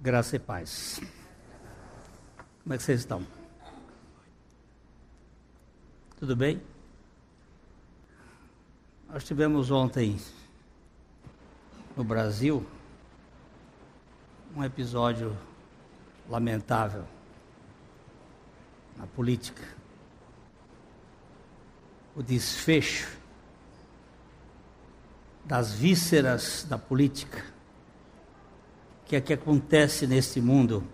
Graça e paz. Como é que vocês estão? Tudo bem? Nós tivemos ontem no Brasil um episódio lamentável na política. O desfecho das vísceras da política que é que acontece neste mundo.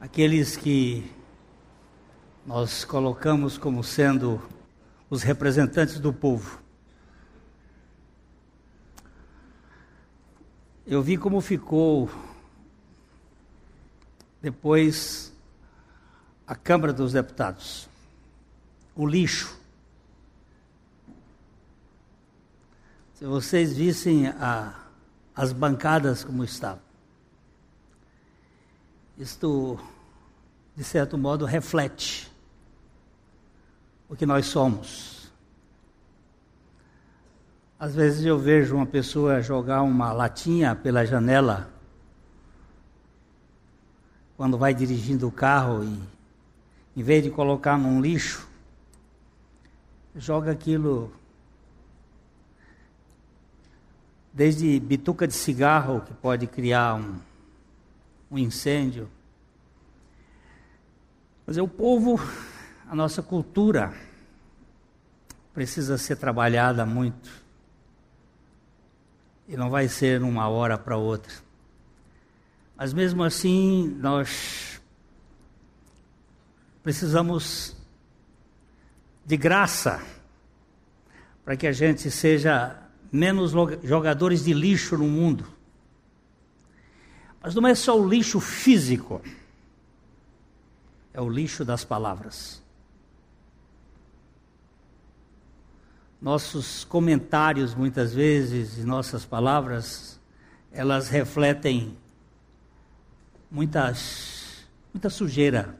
Aqueles que nós colocamos como sendo os representantes do povo. Eu vi como ficou depois a Câmara dos Deputados. O lixo. Se vocês vissem a as bancadas como estavam. Isto, de certo modo, reflete o que nós somos. Às vezes eu vejo uma pessoa jogar uma latinha pela janela quando vai dirigindo o carro e, em vez de colocar num lixo, joga aquilo desde bituca de cigarro, que pode criar um, um incêndio. Mas é o povo, a nossa cultura, precisa ser trabalhada muito. E não vai ser numa hora para outra. Mas mesmo assim, nós precisamos de graça para que a gente seja menos jogadores de lixo no mundo. Mas não é só o lixo físico, é o lixo das palavras. Nossos comentários, muitas vezes, e nossas palavras, elas refletem muitas, muita sujeira.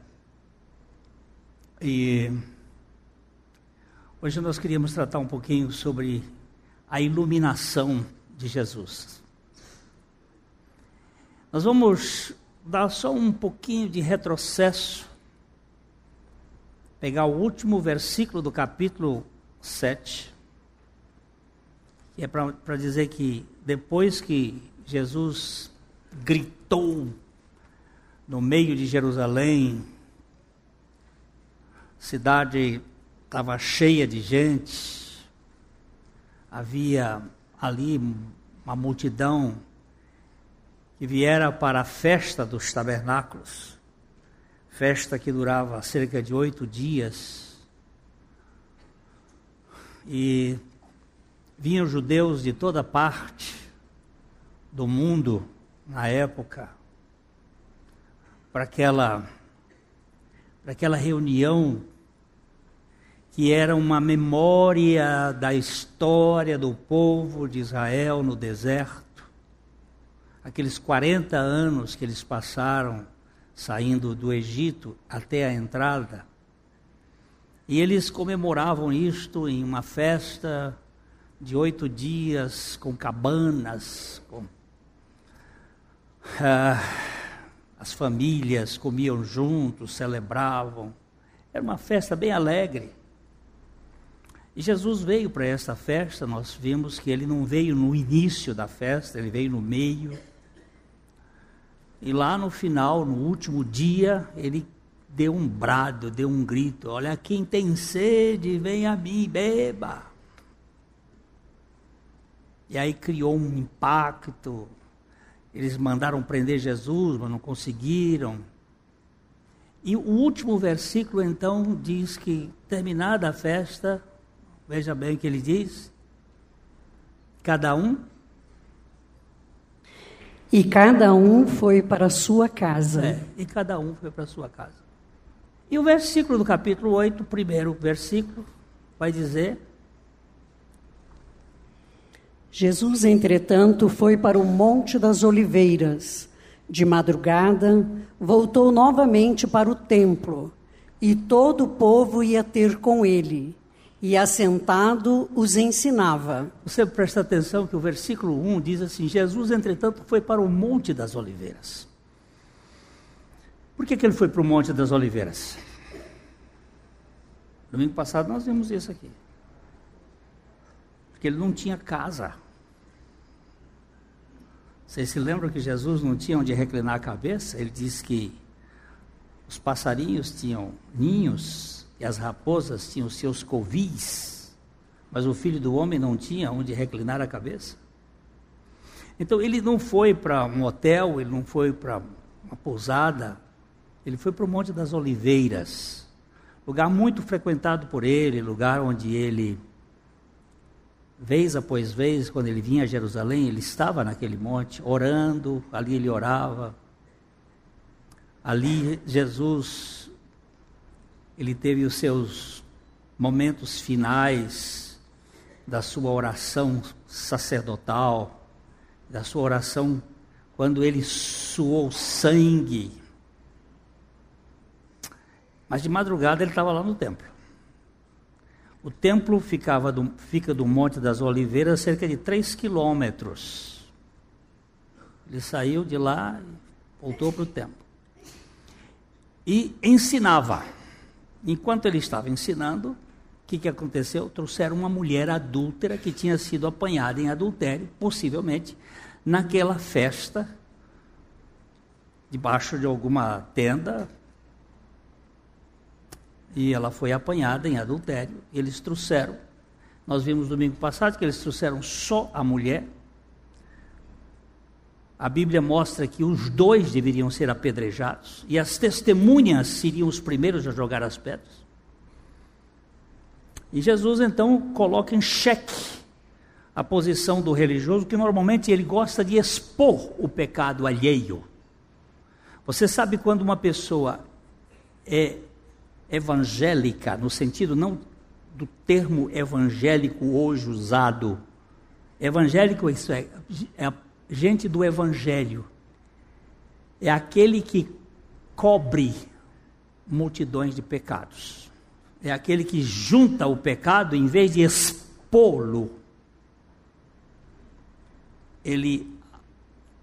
E hoje nós queríamos tratar um pouquinho sobre a iluminação de Jesus. Nós vamos dar só um pouquinho de retrocesso, pegar o último versículo do capítulo 7, que é para dizer que depois que Jesus gritou no meio de Jerusalém, a cidade estava cheia de gente, havia ali uma multidão que viera para a festa dos tabernáculos, festa que durava cerca de oito dias. E vinham judeus de toda parte do mundo na época para aquela para aquela reunião que era uma memória da história do povo de Israel no deserto, aqueles 40 anos que eles passaram saindo do Egito até a entrada. E eles comemoravam isto em uma festa de oito dias, com cabanas, com. Ah, as famílias comiam juntos, celebravam. Era uma festa bem alegre. E Jesus veio para esta festa, nós vimos que ele não veio no início da festa, ele veio no meio. E lá no final, no último dia, ele deu um brado, deu um grito: Olha, quem tem sede, vem a mim, beba. E aí criou um impacto. Eles mandaram prender Jesus, mas não conseguiram. E o último versículo então diz que, terminada a festa, Veja bem o que ele diz. Cada um. E cada um foi para a sua casa. É, e cada um foi para a sua casa. E o versículo do capítulo 8, o primeiro versículo, vai dizer: Jesus, entretanto, foi para o Monte das Oliveiras. De madrugada, voltou novamente para o templo, e todo o povo ia ter com ele e assentado os ensinava. Você presta atenção que o versículo 1 diz assim: Jesus, entretanto, foi para o Monte das Oliveiras. Por que, que ele foi para o Monte das Oliveiras? Domingo passado nós vimos isso aqui. Porque ele não tinha casa. Vocês se lembram que Jesus não tinha onde reclinar a cabeça? Ele disse que os passarinhos tinham ninhos e as raposas tinham seus covis, mas o filho do homem não tinha onde reclinar a cabeça. Então ele não foi para um hotel, ele não foi para uma pousada, ele foi para o Monte das Oliveiras, lugar muito frequentado por ele, lugar onde ele, vez após vez, quando ele vinha a Jerusalém, ele estava naquele monte, orando, ali ele orava. Ali Jesus ele teve os seus momentos finais da sua oração sacerdotal, da sua oração quando ele suou sangue. Mas de madrugada ele estava lá no templo. O templo ficava do, fica do Monte das Oliveiras cerca de 3 quilômetros. Ele saiu de lá e voltou para o templo. E ensinava. Enquanto ele estava ensinando, o que, que aconteceu? Trouxeram uma mulher adúltera que tinha sido apanhada em adultério, possivelmente, naquela festa, debaixo de alguma tenda, e ela foi apanhada em adultério. Eles trouxeram, nós vimos domingo passado que eles trouxeram só a mulher, a Bíblia mostra que os dois deveriam ser apedrejados e as testemunhas seriam os primeiros a jogar as pedras. E Jesus então coloca em xeque a posição do religioso, que normalmente ele gosta de expor o pecado alheio. Você sabe quando uma pessoa é evangélica, no sentido não do termo evangélico hoje usado, evangélico isso é, é gente do Evangelho é aquele que cobre multidões de pecados. É aquele que junta o pecado em vez de expô-lo. Ele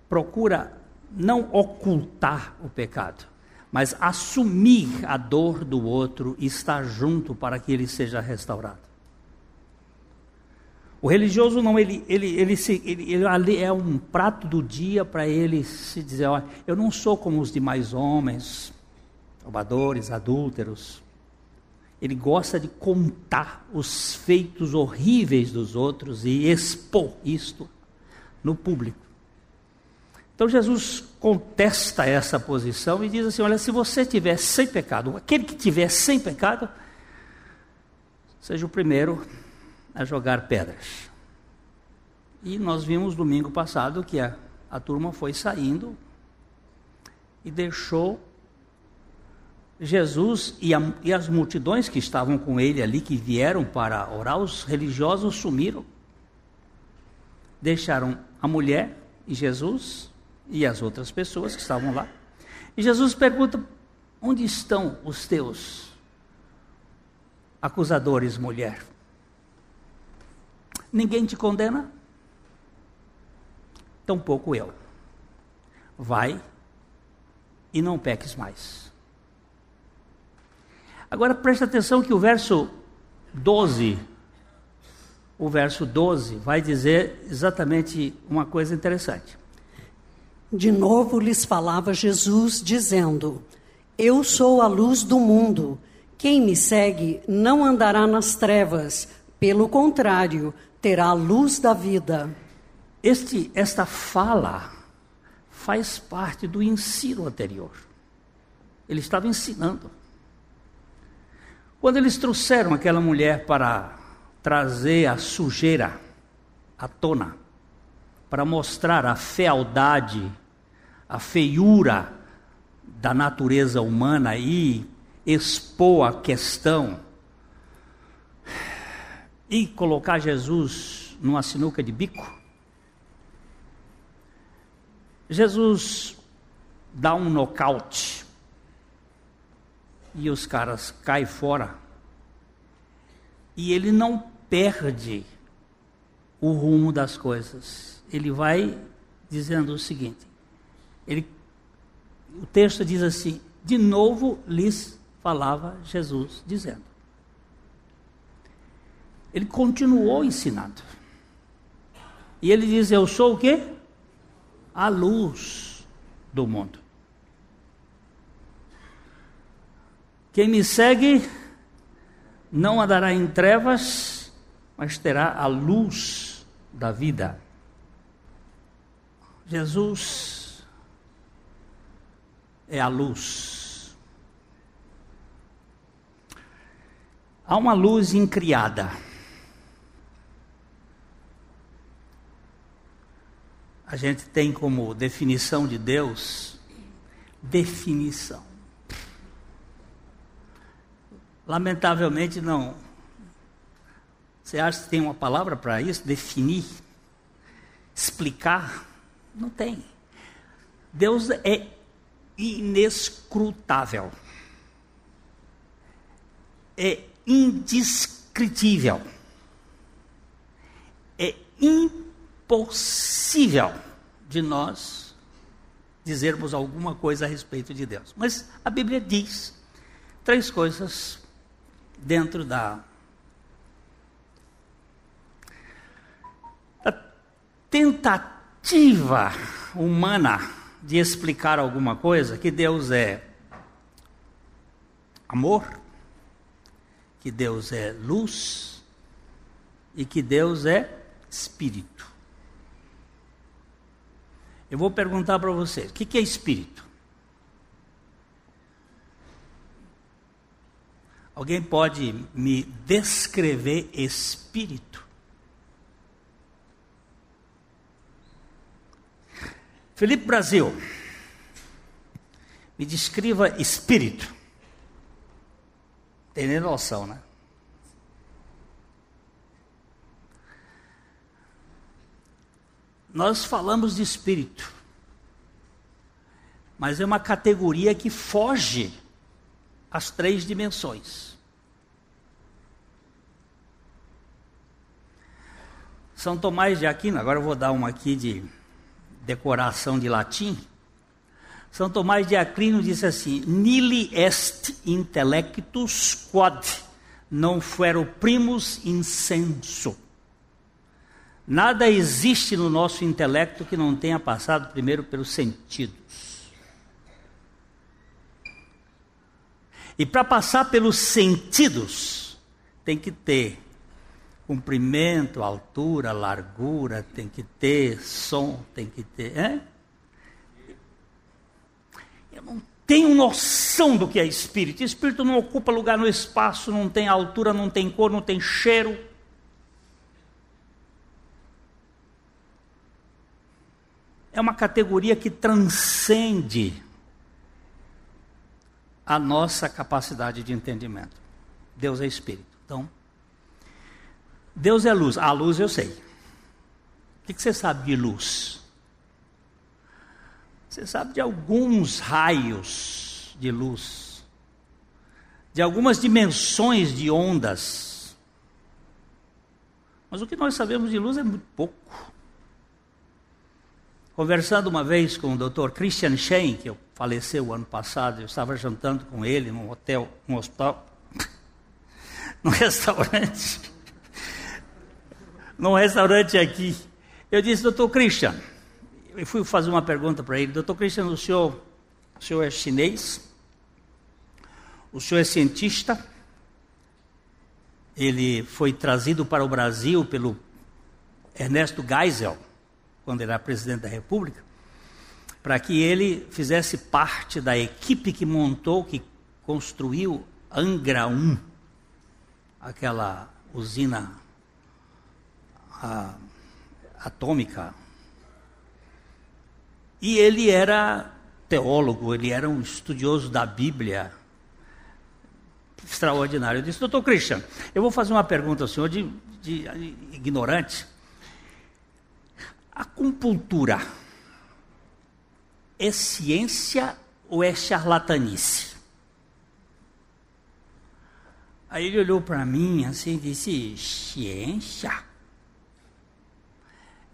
procura não ocultar o pecado, mas assumir a dor do outro e estar junto para que ele seja restaurado. O religioso não, ele, ele, ele, se, ele, ele é um prato do dia para ele se dizer, olha, eu não sou como os demais homens, roubadores, adúlteros. Ele gosta de contar os feitos horríveis dos outros e expor isto no público. Então Jesus contesta essa posição e diz assim: olha, se você tiver sem pecado, aquele que tiver sem pecado, seja o primeiro a jogar pedras. E nós vimos domingo passado que a, a turma foi saindo e deixou Jesus e, a, e, as multidões que estavam com ele ali, que vieram para orar, os religiosos sumiram. Deixaram a mulher e Jesus e as outras pessoas que estavam lá. E Jesus pergunta: Onde estão os teus acusadores, mulher? Ninguém te condena? Tampouco eu. Vai e não peques mais. Agora preste atenção que o verso 12, o verso 12 vai dizer exatamente uma coisa interessante. De novo lhes falava Jesus, dizendo: Eu sou a luz do mundo. Quem me segue não andará nas trevas, pelo contrário, terá a luz da vida. Este, esta fala faz parte do ensino anterior. Ele estava ensinando. Quando eles trouxeram aquela mulher para trazer a sujeira à tona, para mostrar a fealdade, a feiura da natureza humana e expor a questão e colocar Jesus numa sinuca de bico? Jesus dá um nocaute e os caras caem fora. e ele não perde o rumo das coisas. Ele vai dizendo o seguinte: ele, o texto diz assim: de novo lhes falava Jesus, dizendo. Ele continuou ensinando. E ele diz: Eu sou o quê? A luz do mundo. Quem me segue não andará em trevas, mas terá a luz da vida. Jesus é a luz. Há uma luz incriada. A gente tem como definição de Deus definição. Lamentavelmente não. Você acha que tem uma palavra para isso? Definir? Explicar? Não tem. Deus é inescrutável. É indescritível. É impossível de nós dizermos alguma coisa a respeito de Deus. Mas a Bíblia diz três coisas dentro da, da tentativa humana de explicar alguma coisa, que Deus é amor, que Deus é luz e que Deus é espírito. Eu vou perguntar para vocês: o que é espírito? Alguém pode me descrever espírito? Felipe Brasil, me descreva espírito. Tem nem noção, né? Nós falamos de espírito, mas é uma categoria que foge às três dimensões. São Tomás de Aquino, agora eu vou dar uma aqui de decoração de latim. São Tomás de Aquino disse assim: Nili est intellectus quod non fuero primus incenso. Nada existe no nosso intelecto que não tenha passado primeiro pelos sentidos. E para passar pelos sentidos, tem que ter comprimento, altura, largura, tem que ter som, tem que ter. É? Eu não tenho noção do que é espírito. Espírito não ocupa lugar no espaço, não tem altura, não tem cor, não tem cheiro. É uma categoria que transcende a nossa capacidade de entendimento. Deus é espírito. Então, Deus é luz. A luz eu sei. O que você sabe de luz? Você sabe de alguns raios de luz, de algumas dimensões de ondas. Mas o que nós sabemos de luz é muito pouco. Conversando uma vez com o Dr. Christian Shein, que faleceu ano passado, eu estava jantando com ele num hotel, num hospital, num restaurante num restaurante aqui. Eu disse, doutor Christian, eu fui fazer uma pergunta para ele, doutor Christian, o senhor, o senhor é chinês? O senhor é cientista? Ele foi trazido para o Brasil pelo Ernesto Geisel, quando era presidente da República, para que ele fizesse parte da equipe que montou, que construiu Angra 1, aquela usina a, atômica. E ele era teólogo, ele era um estudioso da Bíblia. Extraordinário. Eu disse, doutor Christian, eu vou fazer uma pergunta ao senhor de, de, de ignorante. Acupuntura é ciência ou é charlatanice? Aí ele olhou para mim assim e disse: ciência.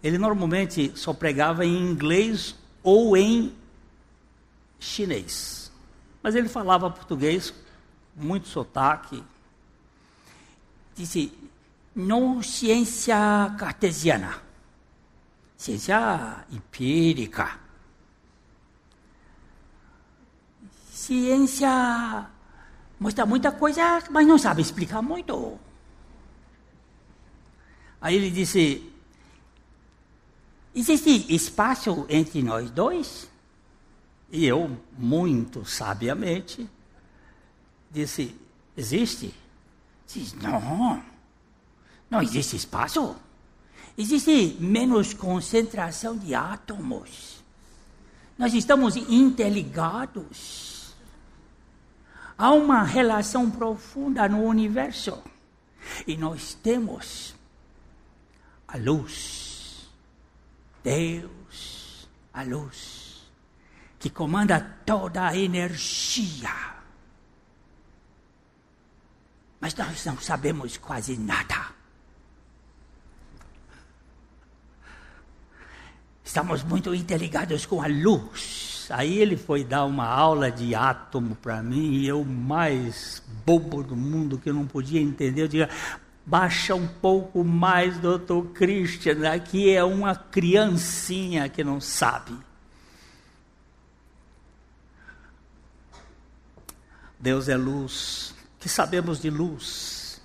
Ele normalmente só pregava em inglês ou em chinês. Mas ele falava português, muito sotaque. Disse: não ciência cartesiana, ciência empírica. Ciência mostra muita coisa, mas não sabe explicar muito. Aí ele disse: Existe espaço entre nós dois? E eu, muito sabiamente, disse: Existe? Diz: Não, não existe espaço. Existe menos concentração de átomos. Nós estamos interligados. Há uma relação profunda no universo. E nós temos a luz. Deus, a luz, que comanda toda a energia. Mas nós não sabemos quase nada. Estamos muito interligados com a luz Aí ele foi dar uma aula de átomo para mim e eu, mais bobo do mundo, que eu não podia entender, eu digo, baixa um pouco mais, doutor Christian, aqui é uma criancinha que não sabe. Deus é luz, que sabemos de luz.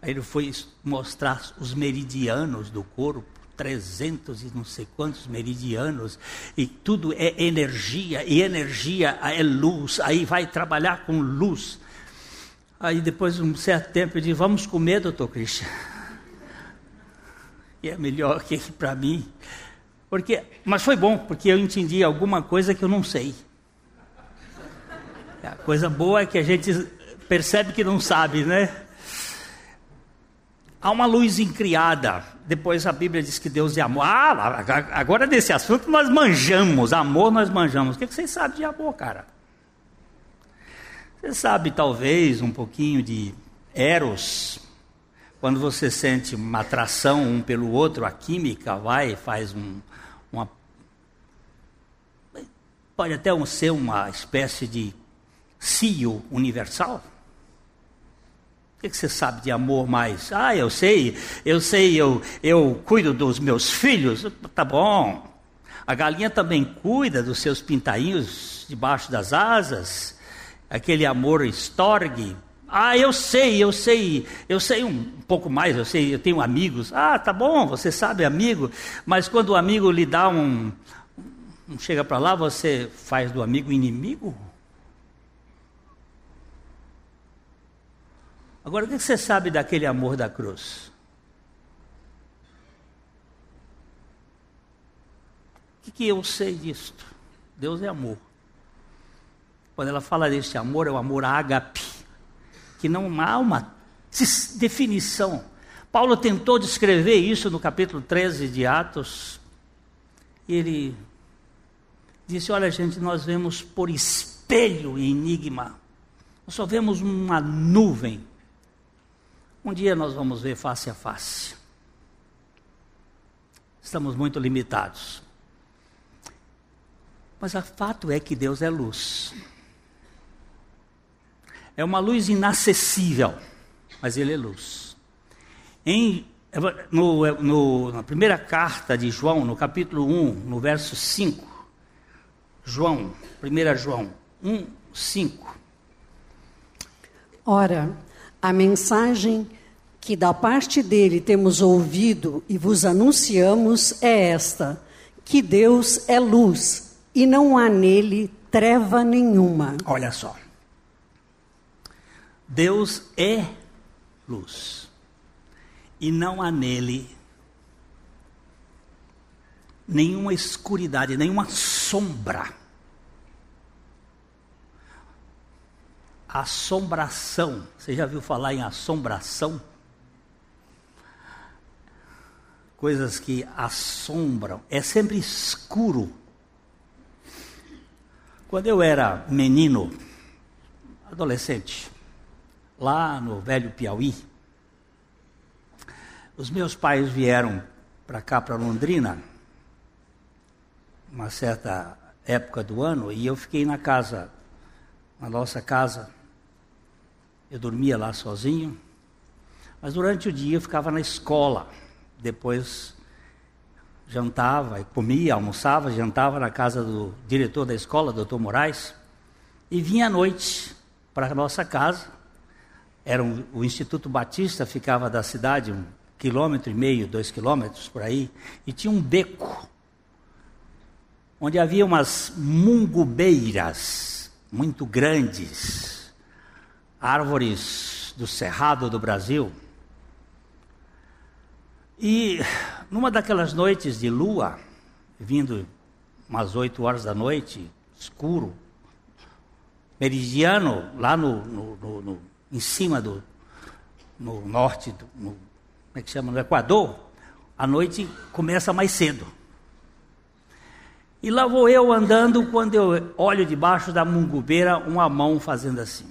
Aí ele foi mostrar os meridianos do corpo. 300 e não sei quantos meridianos, e tudo é energia, e energia é luz, aí vai trabalhar com luz. Aí depois de um certo tempo eu disse, vamos comer, doutor Christian. E é melhor que para mim. Porque, mas foi bom, porque eu entendi alguma coisa que eu não sei. A coisa boa é que a gente percebe que não sabe, né? Há uma luz incriada. Depois a Bíblia diz que Deus é amor. Ah, agora nesse assunto nós manjamos. Amor nós manjamos. O que vocês sabem de amor, cara? Você sabe talvez um pouquinho de Eros. Quando você sente uma atração um pelo outro, a química vai e faz um, uma. Pode até ser uma espécie de cio universal. O que, você sabe de amor mais? Ah, eu sei, eu sei, eu, eu cuido dos meus filhos. Tá bom. A galinha também cuida dos seus pintainhos debaixo das asas. Aquele amor estorgue. Ah, eu sei, eu sei, eu sei um pouco mais, eu sei, eu tenho amigos. Ah, tá bom, você sabe amigo, mas quando o amigo lhe dá um, um chega para lá, você faz do amigo inimigo? Agora, o que você sabe daquele amor da cruz? O que, que eu sei disto? Deus é amor. Quando ela fala deste amor, é o amor ágape, que não há uma definição. Paulo tentou descrever isso no capítulo 13 de Atos. E ele disse: Olha, gente, nós vemos por espelho e enigma. Nós só vemos uma nuvem um dia nós vamos ver face a face. Estamos muito limitados. Mas o fato é que Deus é luz. É uma luz inacessível, mas Ele é luz. Em, no, no, na primeira carta de João, no capítulo 1, no verso 5, João, 1 João 1, 5. Ora, a mensagem que da parte dele temos ouvido e vos anunciamos é esta: que Deus é luz e não há nele treva nenhuma. Olha só. Deus é luz e não há nele nenhuma escuridade, nenhuma sombra. Assombração. Você já viu falar em assombração? Coisas que assombram. É sempre escuro. Quando eu era menino, adolescente, lá no velho Piauí. Os meus pais vieram para cá, para Londrina, uma certa época do ano, e eu fiquei na casa, na nossa casa. Eu dormia lá sozinho, mas durante o dia eu ficava na escola. Depois jantava, comia, almoçava, jantava na casa do diretor da escola, doutor Moraes, e vinha à noite para a nossa casa. Era um, o Instituto Batista ficava da cidade um quilômetro e meio, dois quilômetros por aí, e tinha um beco onde havia umas mungubeiras muito grandes, árvores do cerrado do Brasil. E numa daquelas noites de lua, vindo umas oito horas da noite, escuro, meridiano, lá no, no, no, no em cima do no norte, do, no, como é que chama, no Equador, a noite começa mais cedo. E lá vou eu andando, quando eu olho debaixo da mungubeira, uma mão fazendo assim.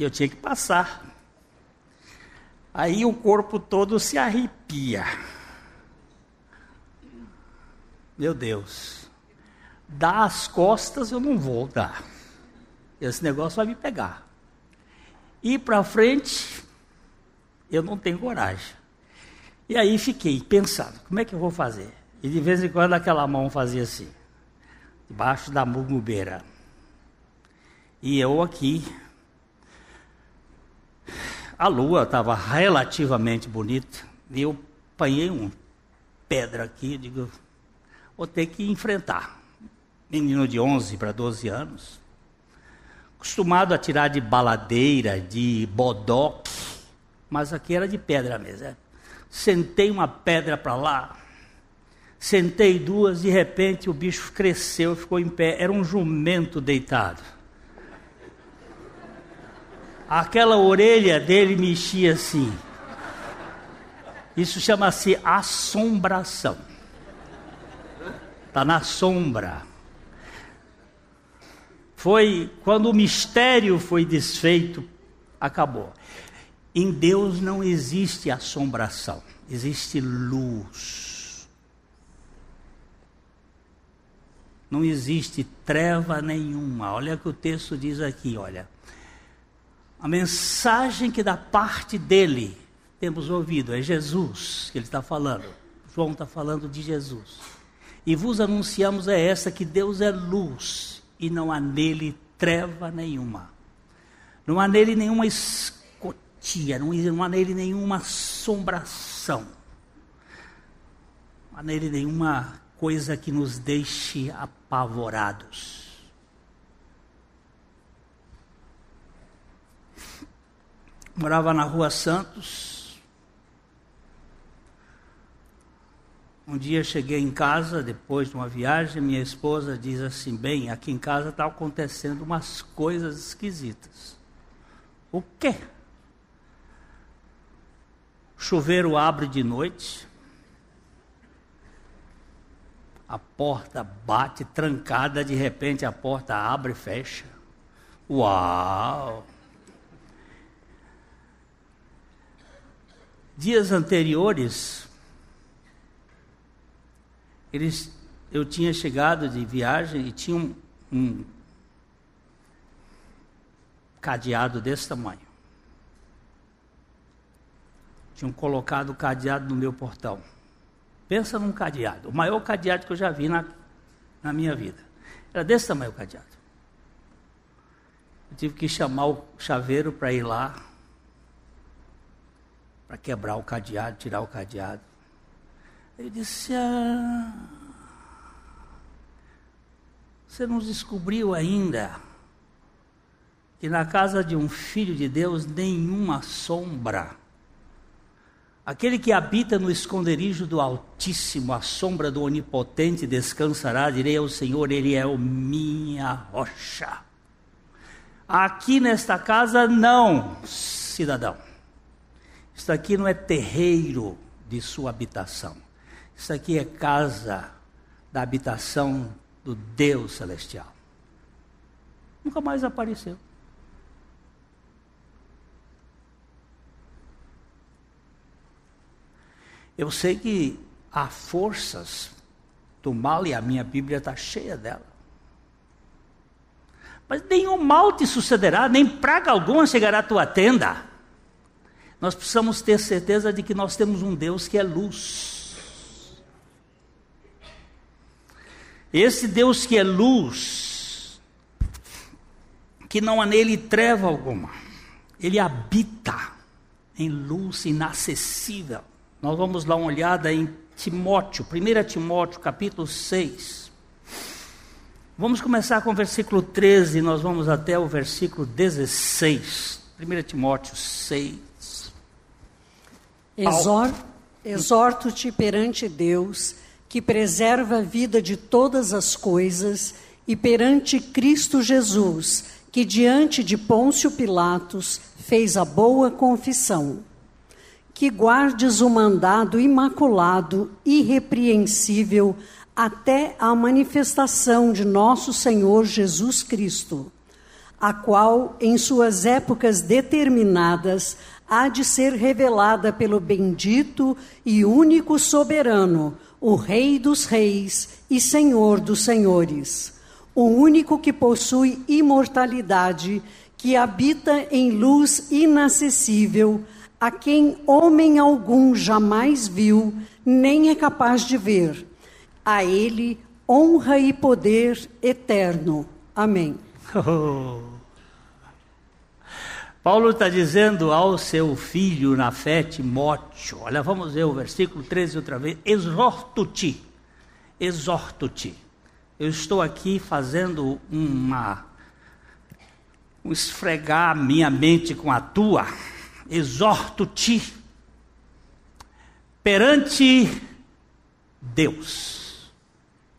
E eu tinha que passar. Aí o corpo todo se arrepia. Meu Deus. Dar as costas eu não vou dar. Esse negócio vai me pegar. Ir para frente, eu não tenho coragem. E aí fiquei pensando, como é que eu vou fazer? E de vez em quando aquela mão fazia assim, debaixo da mugubeira. E eu aqui, a lua estava relativamente bonita, e eu apanhei uma pedra aqui, digo, vou ter que enfrentar. Menino de 11 para 12 anos, acostumado a tirar de baladeira, de bodoque, mas aqui era de pedra mesmo. É? sentei uma pedra para lá, sentei duas, de repente o bicho cresceu, ficou em pé, era um jumento deitado. Aquela orelha dele mexia assim. Isso chama-se assombração. Está na sombra. Foi quando o mistério foi desfeito, acabou. Em Deus não existe assombração, existe luz. Não existe treva nenhuma. Olha o que o texto diz aqui, olha. A mensagem que da parte dele temos ouvido é Jesus, que ele está falando. João está falando de Jesus. E vos anunciamos é essa que Deus é luz e não há nele treva nenhuma. Não há nele nenhuma escuridão tia, não há nele nenhuma assombração, não há nele nenhuma coisa que nos deixe apavorados. Morava na rua Santos. Um dia cheguei em casa, depois de uma viagem, minha esposa diz assim: Bem, aqui em casa está acontecendo umas coisas esquisitas. O quê? chuveiro abre de noite, a porta bate trancada, de repente a porta abre e fecha. Uau! Dias anteriores, eles, eu tinha chegado de viagem e tinha um, um cadeado desse tamanho tinham colocado o cadeado no meu portão. Pensa num cadeado, o maior cadeado que eu já vi na, na minha vida. Era desse tamanho o cadeado. Eu tive que chamar o chaveiro para ir lá, para quebrar o cadeado, tirar o cadeado. Ele disse: ah, Você não descobriu ainda que na casa de um filho de Deus nenhuma sombra Aquele que habita no esconderijo do Altíssimo, à sombra do Onipotente, descansará. Direi ao Senhor: Ele é o minha rocha. Aqui nesta casa, não, cidadão. Isso aqui não é terreiro de sua habitação. Isso aqui é casa da habitação do Deus celestial. Nunca mais apareceu. Eu sei que há forças do mal e a minha Bíblia está cheia dela. Mas nenhum mal te sucederá, nem praga alguma chegará à tua tenda. Nós precisamos ter certeza de que nós temos um Deus que é luz. Esse Deus que é luz, que não há nele treva alguma, ele habita em luz inacessível. Nós vamos dar uma olhada em Timóteo, 1 Timóteo, capítulo 6. Vamos começar com o versículo 13, nós vamos até o versículo 16. 1 Timóteo 6. Exor, Exorto-te perante Deus, que preserva a vida de todas as coisas, e perante Cristo Jesus, que diante de Pôncio Pilatos fez a boa confissão. Que guardes o mandado imaculado, irrepreensível, até a manifestação de nosso Senhor Jesus Cristo, a qual, em suas épocas determinadas, há de ser revelada pelo bendito e único soberano, o Rei dos Reis e Senhor dos Senhores, o único que possui imortalidade, que habita em luz inacessível, a quem homem algum jamais viu, nem é capaz de ver. A ele honra e poder eterno. Amém. Oh. Paulo está dizendo ao seu filho na fé, Timóteo, olha, vamos ver o versículo 13 outra vez, exorto-te, exorto-te. Eu estou aqui fazendo uma, um esfregar minha mente com a tua, exorto-te perante Deus,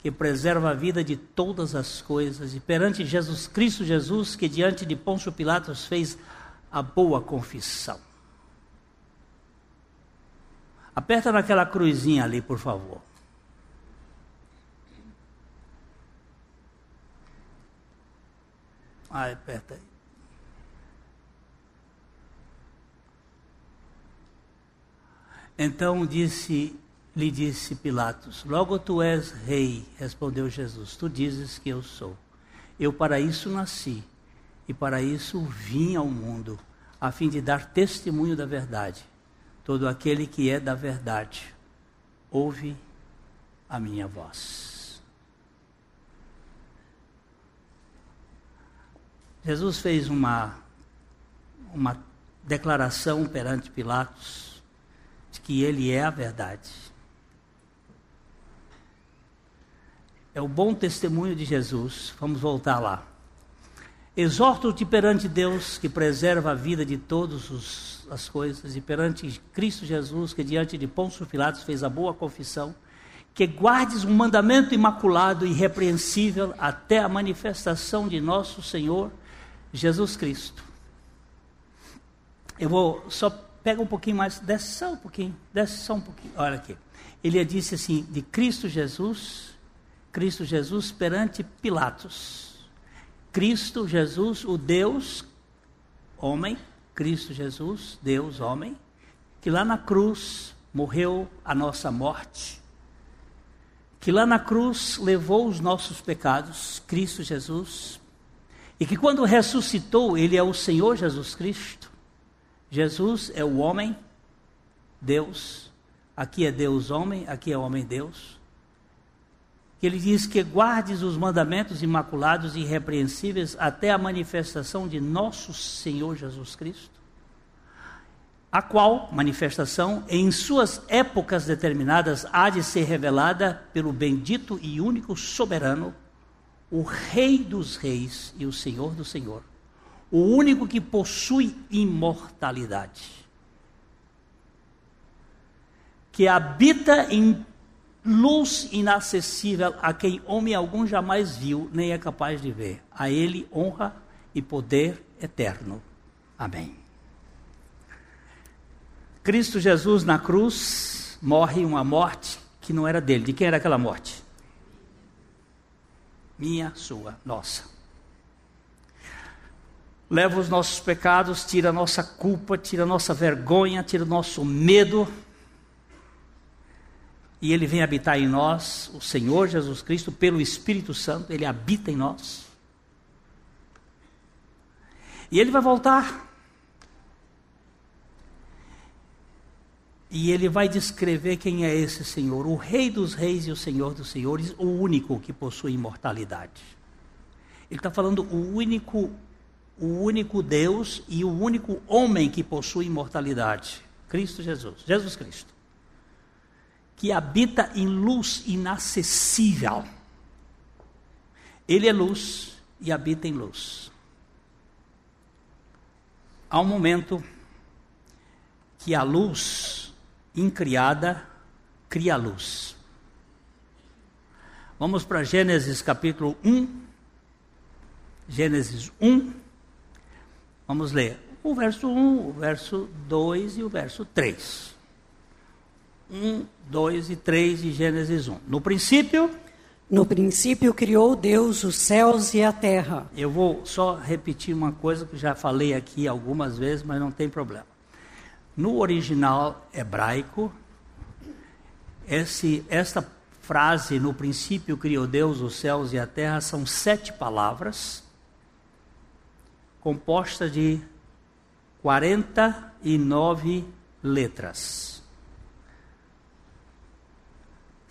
que preserva a vida de todas as coisas, e perante Jesus Cristo Jesus, que diante de Pôncio Pilatos fez a boa confissão. Aperta naquela cruzinha ali, por favor. Ah, aperta aí. Então disse, lhe disse Pilatos: Logo tu és rei, respondeu Jesus. Tu dizes que eu sou. Eu para isso nasci e para isso vim ao mundo, a fim de dar testemunho da verdade. Todo aquele que é da verdade ouve a minha voz. Jesus fez uma uma declaração perante Pilatos de que Ele é a verdade. É o bom testemunho de Jesus. Vamos voltar lá. Exorto-te perante Deus, que preserva a vida de todas as coisas, e perante Cristo Jesus, que diante de Pôncio Pilatos fez a boa confissão, que guardes um mandamento imaculado e irrepreensível até a manifestação de nosso Senhor Jesus Cristo. Eu vou só Pega um pouquinho mais, desce só um pouquinho, desce só um pouquinho. Olha aqui. Ele disse assim: de Cristo Jesus, Cristo Jesus perante Pilatos. Cristo Jesus, o Deus, homem, Cristo Jesus, Deus, homem, que lá na cruz morreu a nossa morte, que lá na cruz levou os nossos pecados, Cristo Jesus, e que quando ressuscitou, Ele é o Senhor Jesus Cristo, Jesus é o homem, Deus. Aqui é Deus homem, aqui é homem Deus. Que ele diz que guardes os mandamentos imaculados e irrepreensíveis até a manifestação de nosso Senhor Jesus Cristo. A qual manifestação, em suas épocas determinadas, há de ser revelada pelo bendito e único soberano, o Rei dos Reis e o Senhor do Senhor o único que possui imortalidade, que habita em luz inacessível a quem homem algum jamais viu, nem é capaz de ver. A ele honra e poder eterno. Amém. Cristo Jesus na cruz morre uma morte que não era dele. De quem era aquela morte? Minha, sua, nossa. leva os nossos pecados, tira a nossa culpa, tira a nossa vergonha, tira o nosso medo. E Ele vem habitar em nós, o Senhor Jesus Cristo, pelo Espírito Santo, Ele habita em nós. E Ele vai voltar. E ele vai descrever quem é esse Senhor, o Rei dos Reis e o Senhor dos Senhores, o único que possui imortalidade. Ele está falando o único, o único Deus e o único homem que possui imortalidade, Cristo Jesus, Jesus Cristo, que habita em luz inacessível. Ele é luz e habita em luz. Há um momento que a luz incriada cria luz. Vamos para Gênesis capítulo 1. Gênesis 1. Vamos ler o verso 1, o verso 2 e o verso 3. 1, 2 e 3 de Gênesis 1. No princípio. No princípio criou Deus os céus e a terra. Eu vou só repetir uma coisa que já falei aqui algumas vezes, mas não tem problema. No original hebraico, esse, esta frase, no princípio criou Deus os céus e a terra, são sete palavras, compostas de 49 letras.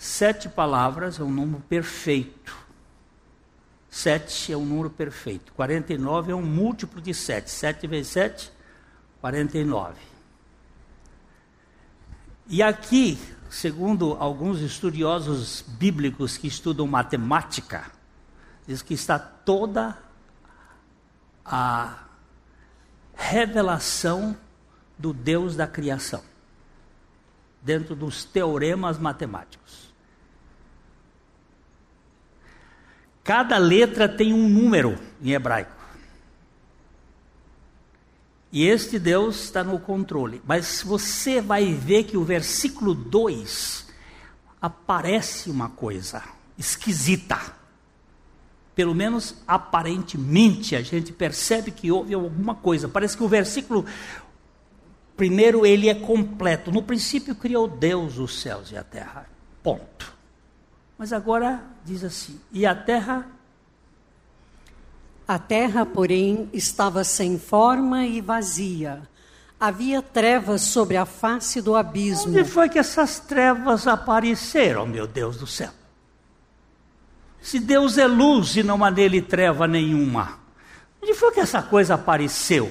Sete palavras é um número perfeito. Sete é um número perfeito. 49 é um múltiplo de sete. Sete vezes sete, 49. E aqui, segundo alguns estudiosos bíblicos que estudam matemática, diz que está toda a revelação do Deus da criação, dentro dos teoremas matemáticos. Cada letra tem um número em hebraico. E este Deus está no controle. Mas você vai ver que o versículo 2 aparece uma coisa esquisita. Pelo menos aparentemente a gente percebe que houve alguma coisa. Parece que o versículo primeiro ele é completo. No princípio criou Deus os céus e a terra. Ponto. Mas agora diz assim: e a terra a terra, porém, estava sem forma e vazia. Havia trevas sobre a face do abismo. Onde foi que essas trevas apareceram, meu Deus do céu? Se Deus é luz e não há nele treva nenhuma, onde foi que essa coisa apareceu?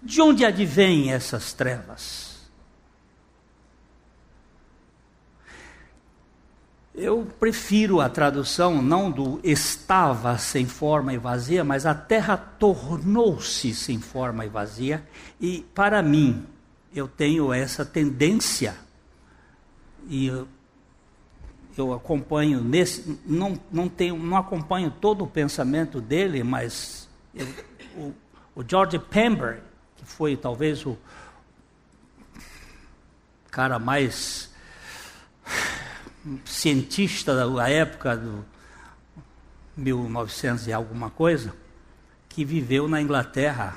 De onde advêm essas trevas? Eu prefiro a tradução não do estava sem forma e vazia, mas a terra tornou-se sem forma e vazia. E para mim, eu tenho essa tendência, e eu, eu acompanho nesse, não, não, tenho, não acompanho todo o pensamento dele, mas eu, o, o George Pember, que foi talvez o cara mais cientista da época do 1900 e alguma coisa, que viveu na Inglaterra,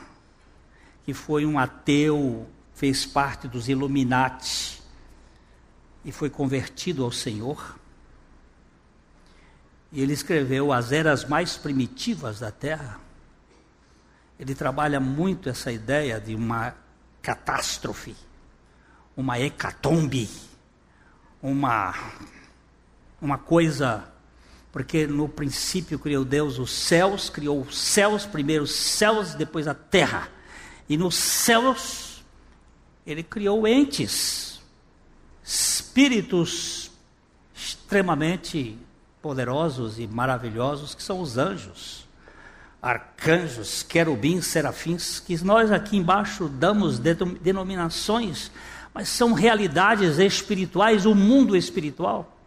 que foi um ateu, fez parte dos Illuminati e foi convertido ao Senhor. E ele escreveu As Eras Mais Primitivas da Terra. Ele trabalha muito essa ideia de uma catástrofe, uma hecatombe, uma uma coisa, porque no princípio criou Deus os céus, criou os céus, primeiro os céus, depois a terra. E nos céus, ele criou entes, espíritos extremamente poderosos e maravilhosos, que são os anjos, arcanjos, querubins, serafins, que nós aqui embaixo damos denominações, mas são realidades espirituais, o mundo espiritual.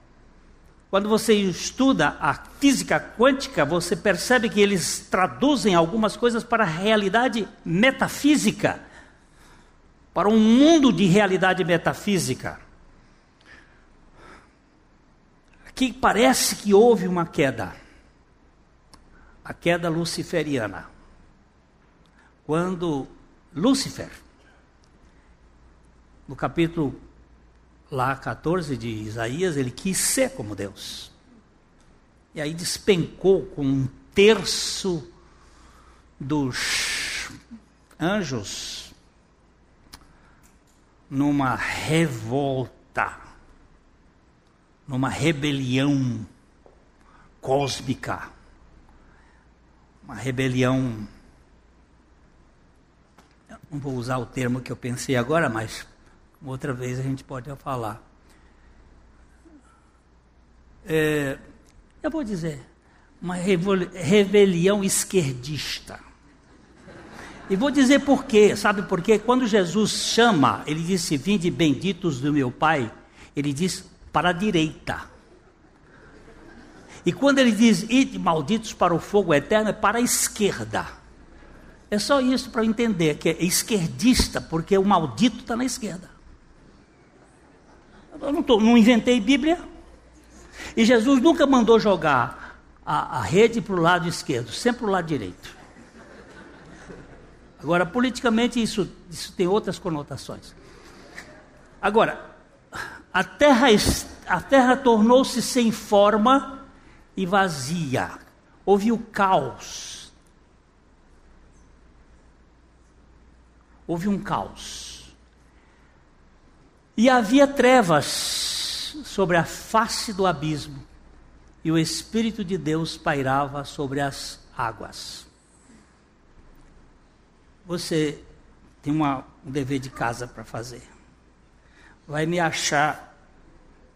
Quando você estuda a física quântica, você percebe que eles traduzem algumas coisas para a realidade metafísica, para um mundo de realidade metafísica. Que parece que houve uma queda. a queda luciferiana. Quando Lúcifer, no capítulo lá 14 de Isaías, ele quis ser como Deus. E aí despencou com um terço dos anjos numa revolta, numa rebelião cósmica, uma rebelião. Não vou usar o termo que eu pensei agora, mas outra vez a gente pode falar. É, eu vou dizer, uma rebelião esquerdista. E vou dizer por quê, sabe por quê? Quando Jesus chama, ele disse: Vinde benditos do meu Pai, ele diz para a direita. E quando ele diz: Ide malditos para o fogo eterno, é para a esquerda. É só isso para eu entender, que é esquerdista, porque o maldito está na esquerda. Eu não, tô, não inventei Bíblia. E Jesus nunca mandou jogar a, a rede para o lado esquerdo, sempre para o lado direito. Agora, politicamente, isso, isso tem outras conotações. Agora, a terra, a terra tornou-se sem forma e vazia. Houve o caos. Houve um caos. E havia trevas sobre a face do abismo e o Espírito de Deus pairava sobre as águas. Você tem uma, um dever de casa para fazer. Vai me achar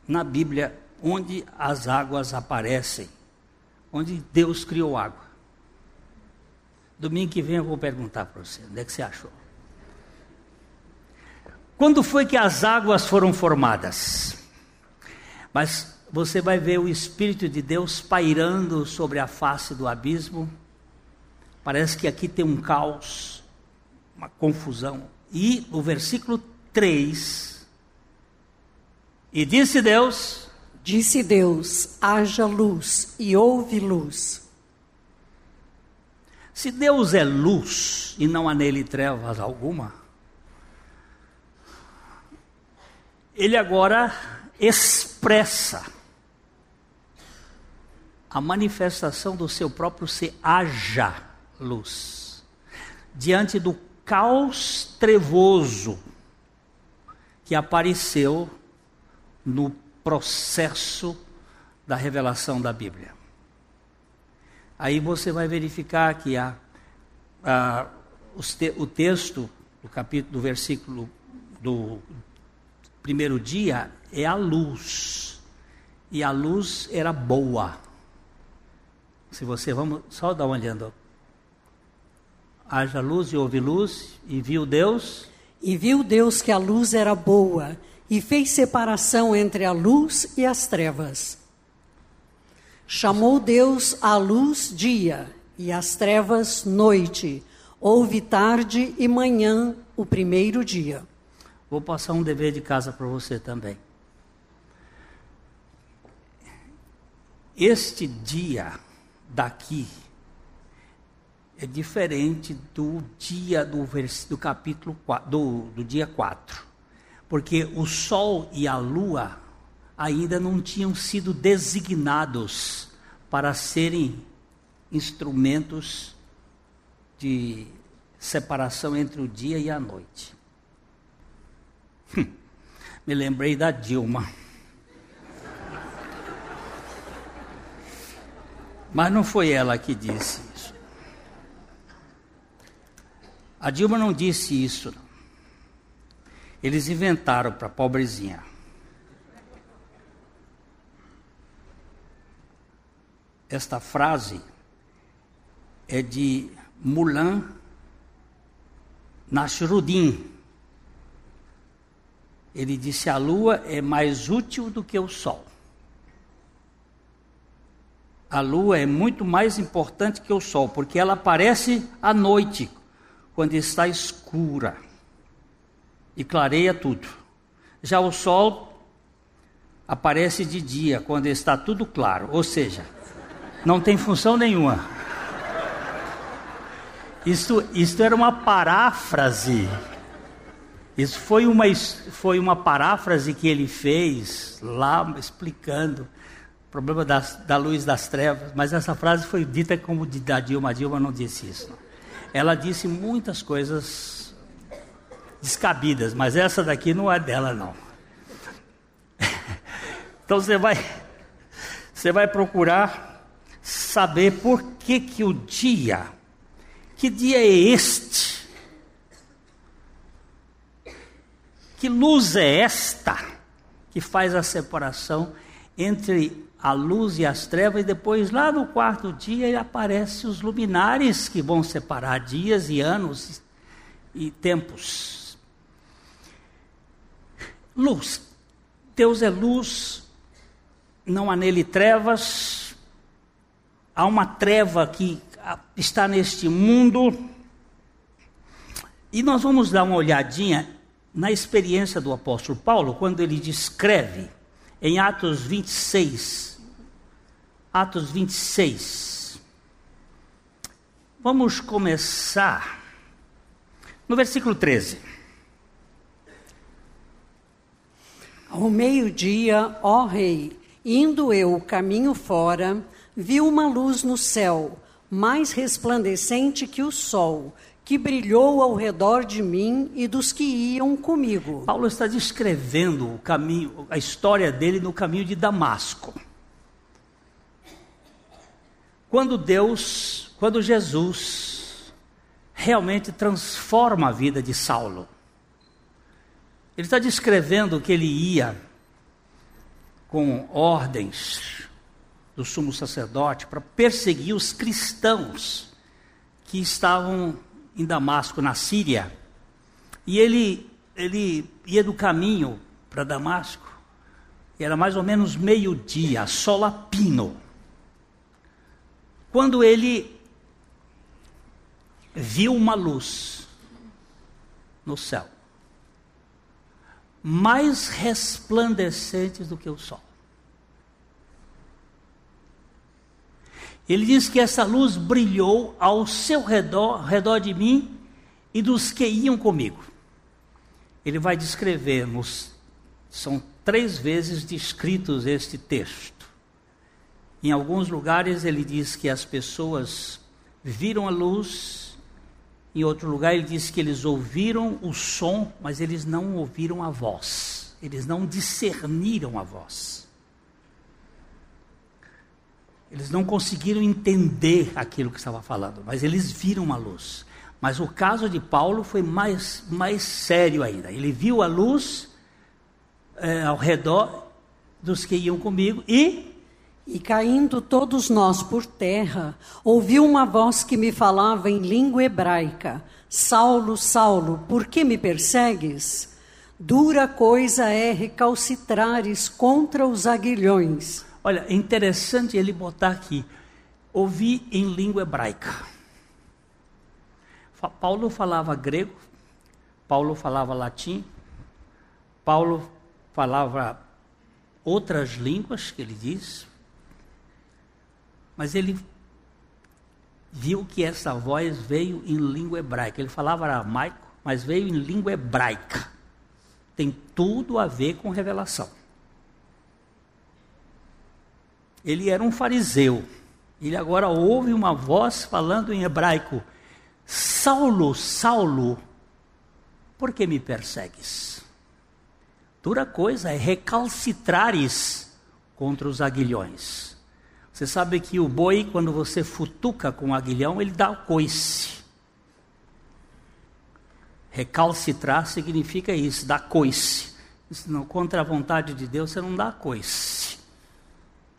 na Bíblia onde as águas aparecem, onde Deus criou água. Domingo que vem eu vou perguntar para você, onde é que você achou? Quando foi que as águas foram formadas? Mas você vai ver o Espírito de Deus pairando sobre a face do abismo. Parece que aqui tem um caos, uma confusão. E o versículo 3: E disse Deus: Disse Deus: haja luz, e houve luz. Se Deus é luz e não há nele trevas alguma, ele agora expressa a manifestação do seu próprio ser, haja luz. Diante do caos trevoso que apareceu no processo da revelação da Bíblia. Aí você vai verificar que a, a, o texto do capítulo, do versículo do primeiro dia é a luz. E a luz era boa. Se você, vamos só dar uma olhada. Haja luz e houve luz, e viu Deus. E viu Deus que a luz era boa, e fez separação entre a luz e as trevas. Chamou Deus a luz dia, e as trevas noite. Houve tarde e manhã o primeiro dia. Vou passar um dever de casa para você também. Este dia daqui é diferente do dia do, vers, do capítulo 4, do, do dia 4. Porque o sol e a lua ainda não tinham sido designados para serem instrumentos de separação entre o dia e a noite. Me lembrei da Dilma. Mas não foi ela que disse isso. A Dilma não disse isso. Eles inventaram para a pobrezinha. Esta frase é de Mulan Nasruddin. Ele disse: a lua é mais útil do que o sol a lua é muito mais importante que o sol, porque ela aparece à noite, quando está escura, e clareia tudo. Já o sol aparece de dia, quando está tudo claro, ou seja, não tem função nenhuma. Isto, isto era uma paráfrase. Isso foi uma, foi uma paráfrase que ele fez lá explicando o problema das, da luz das trevas. Mas essa frase foi dita como de, da Dilma. A Dilma não disse isso. Não. Ela disse muitas coisas descabidas, mas essa daqui não é dela, não. Então você vai, você vai procurar saber por que que o dia, que dia é este? Que luz é esta que faz a separação entre a luz e as trevas, e depois, lá no quarto dia, aparecem os luminares que vão separar dias e anos e tempos. Luz. Deus é luz, não há nele trevas, há uma treva que está neste mundo. E nós vamos dar uma olhadinha na experiência do apóstolo Paulo, quando ele descreve em Atos 26. Atos 26. Vamos começar no versículo 13. Ao meio-dia, ó rei, Indo eu caminho fora, vi uma luz no céu, mais resplandecente que o sol, que brilhou ao redor de mim e dos que iam comigo. Paulo está descrevendo o caminho, a história dele no caminho de Damasco. Quando Deus, quando Jesus realmente transforma a vida de Saulo. Ele está descrevendo que ele ia com ordens do sumo sacerdote para perseguir os cristãos que estavam em Damasco, na Síria. E ele, ele ia do caminho para Damasco, e era mais ou menos meio-dia, sol a pino. Quando ele viu uma luz no céu mais resplandecentes do que o sol. Ele diz que essa luz brilhou ao seu redor, redor de mim e dos que iam comigo. Ele vai descrever, nos, são três vezes descritos este texto. Em alguns lugares ele diz que as pessoas viram a luz em outro lugar, ele diz que eles ouviram o som, mas eles não ouviram a voz. Eles não discerniram a voz. Eles não conseguiram entender aquilo que estava falando, mas eles viram a luz. Mas o caso de Paulo foi mais, mais sério ainda. Ele viu a luz é, ao redor dos que iam comigo e e caindo todos nós por terra, ouvi uma voz que me falava em língua hebraica: Saulo, Saulo, por que me persegues? Dura coisa é recalcitrares contra os aguilhões. Olha, é interessante ele botar aqui: ouvi em língua hebraica. Paulo falava grego, Paulo falava latim, Paulo falava outras línguas que ele diz, mas ele viu que essa voz veio em língua hebraica. Ele falava aramaico, mas veio em língua hebraica. Tem tudo a ver com revelação. Ele era um fariseu. Ele agora ouve uma voz falando em hebraico: Saulo, Saulo, por que me persegues? Dura coisa é recalcitrares contra os aguilhões. Você sabe que o boi, quando você futuca com o aguilhão, ele dá o coice. Recalcitrar significa isso, dar coice. Isso não, contra a vontade de Deus, você não dá coice.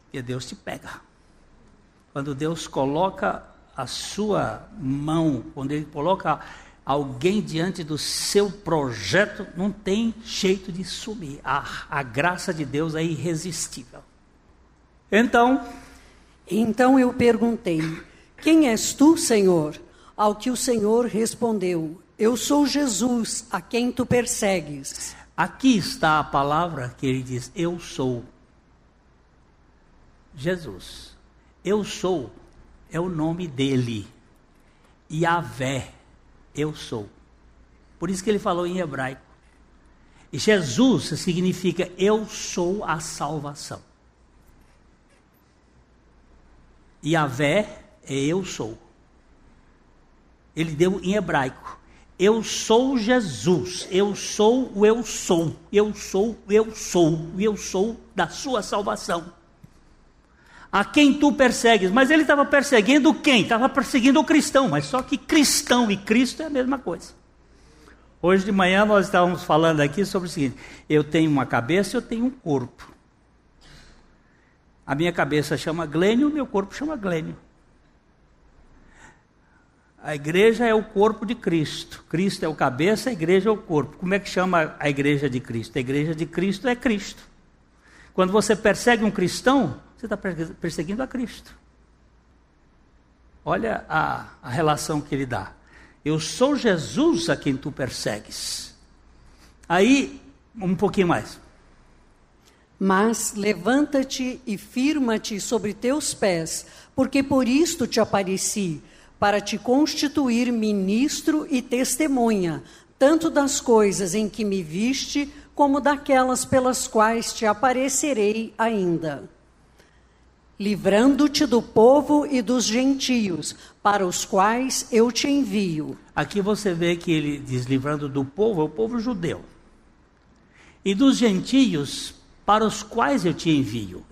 Porque Deus te pega. Quando Deus coloca a sua mão, quando Ele coloca alguém diante do seu projeto, não tem jeito de sumir. A, a graça de Deus é irresistível. Então, então eu perguntei: Quem és tu, Senhor? Ao que o Senhor respondeu: Eu sou Jesus, a quem tu persegues. Aqui está a palavra que ele diz: Eu sou. Jesus. Eu sou é o nome dele. Yahvé, eu sou. Por isso que ele falou em hebraico. E Jesus significa eu sou a salvação. Yahvé é eu sou. Ele deu em hebraico. Eu sou Jesus, eu sou o eu sou, eu sou o eu sou, eu sou da sua salvação. A quem tu persegues, mas ele estava perseguindo quem? Estava perseguindo o cristão, mas só que cristão e Cristo é a mesma coisa. Hoje de manhã nós estávamos falando aqui sobre o seguinte: eu tenho uma cabeça, eu tenho um corpo. A minha cabeça chama Glênio, o meu corpo chama Glênio. A igreja é o corpo de Cristo. Cristo é o cabeça, a igreja é o corpo. Como é que chama a igreja de Cristo? A igreja de Cristo é Cristo. Quando você persegue um cristão, você está perseguindo a Cristo. Olha a, a relação que ele dá. Eu sou Jesus a quem tu persegues. Aí, um pouquinho mais. Mas levanta-te e firma-te sobre teus pés, porque por isto te apareci, para te constituir ministro e testemunha, tanto das coisas em que me viste, como daquelas pelas quais te aparecerei ainda livrando-te do povo e dos gentios, para os quais eu te envio. Aqui você vê que ele diz livrando do povo, é o povo judeu. E dos gentios, para os quais eu te envio.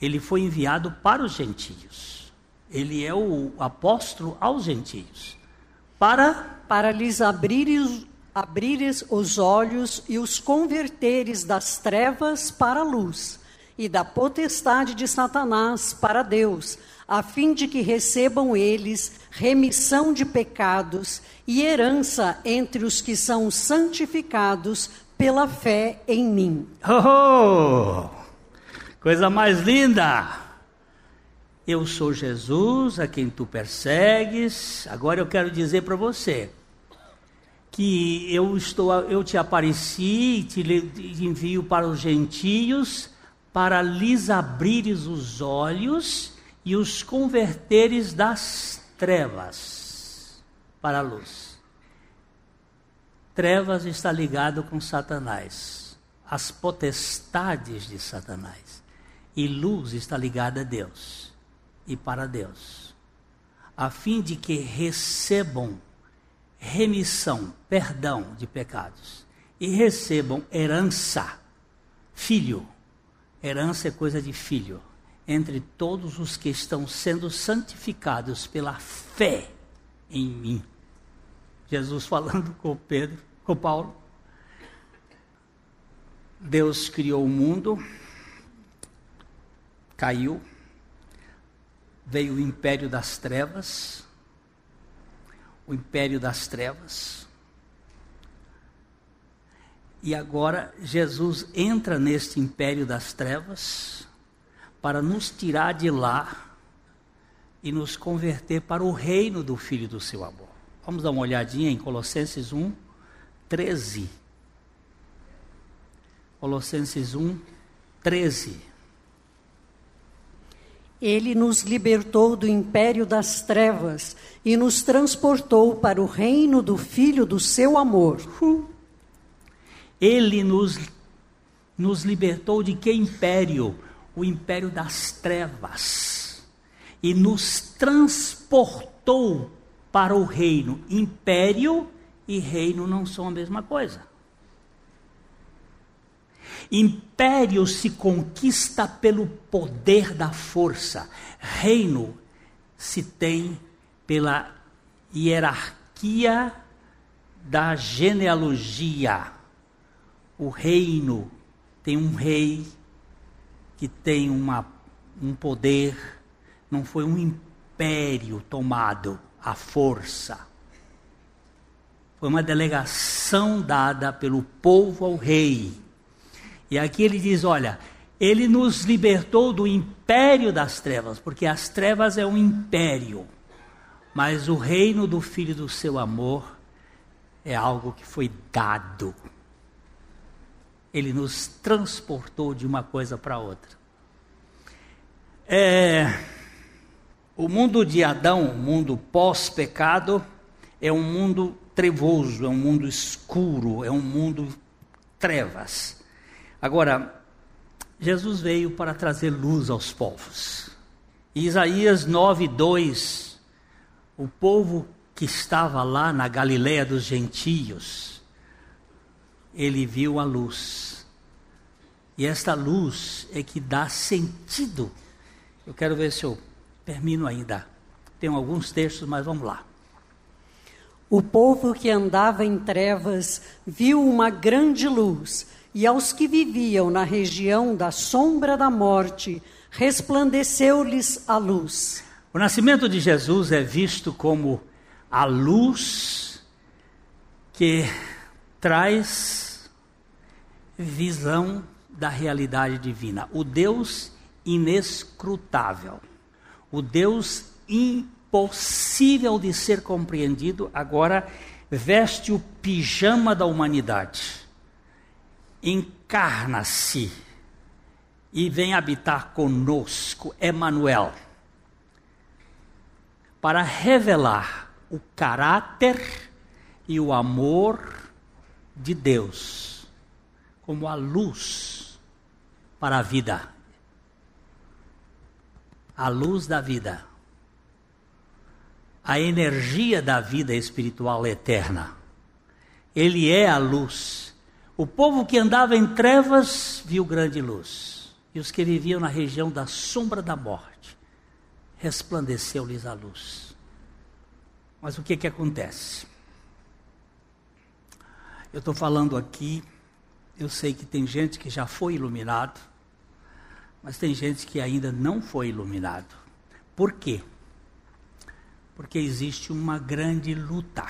Ele foi enviado para os gentios. Ele é o apóstolo aos gentios. Para para lhes abrires, abrires os olhos e os converteres das trevas para a luz e da potestade de Satanás para Deus, a fim de que recebam eles remissão de pecados e herança entre os que são santificados pela fé em mim. Oh, coisa mais linda! Eu sou Jesus, a quem tu persegues. Agora eu quero dizer para você que eu estou, eu te apareci, te envio para os gentios para lhes abrires os olhos e os converteres das trevas para a luz. Trevas está ligado com Satanás, as potestades de Satanás. E luz está ligada a Deus e para Deus, a fim de que recebam remissão, perdão de pecados e recebam herança, filho Herança é coisa de filho. Entre todos os que estão sendo santificados pela fé em mim. Jesus falando com Pedro, com Paulo. Deus criou o mundo, caiu, veio o império das trevas, o império das trevas, e agora Jesus entra neste império das trevas para nos tirar de lá e nos converter para o reino do Filho do seu amor. Vamos dar uma olhadinha em Colossenses 1, 13. Colossenses 1, 13. Ele nos libertou do império das trevas e nos transportou para o reino do Filho do seu amor. Uh. Ele nos, nos libertou de que império? O império das trevas. E nos transportou para o reino. Império e reino não são a mesma coisa. Império se conquista pelo poder da força. Reino se tem pela hierarquia da genealogia o reino tem um rei que tem uma, um poder, não foi um império tomado à força. Foi uma delegação dada pelo povo ao rei. E aqui ele diz: olha, ele nos libertou do império das trevas, porque as trevas é um império, mas o reino do Filho do seu amor é algo que foi dado ele nos transportou de uma coisa para outra. É, O mundo de Adão, o mundo pós-pecado, é um mundo trevoso, é um mundo escuro, é um mundo trevas. Agora, Jesus veio para trazer luz aos povos. Isaías 9:2, o povo que estava lá na Galiléia dos gentios, ele viu a luz. E esta luz é que dá sentido. Eu quero ver se eu termino ainda. Tem alguns textos, mas vamos lá. O povo que andava em trevas viu uma grande luz, e aos que viviam na região da sombra da morte, resplandeceu-lhes a luz. O nascimento de Jesus é visto como a luz que traz visão da realidade divina. O Deus inescrutável, o Deus impossível de ser compreendido, agora veste o pijama da humanidade, encarna-se e vem habitar conosco, Emmanuel, para revelar o caráter e o amor de Deus como a luz para a vida. A luz da vida. A energia da vida espiritual eterna. Ele é a luz. O povo que andava em trevas viu grande luz e os que viviam na região da sombra da morte, resplandeceu-lhes a luz. Mas o que que acontece? Eu estou falando aqui, eu sei que tem gente que já foi iluminado, mas tem gente que ainda não foi iluminado. Por quê? Porque existe uma grande luta.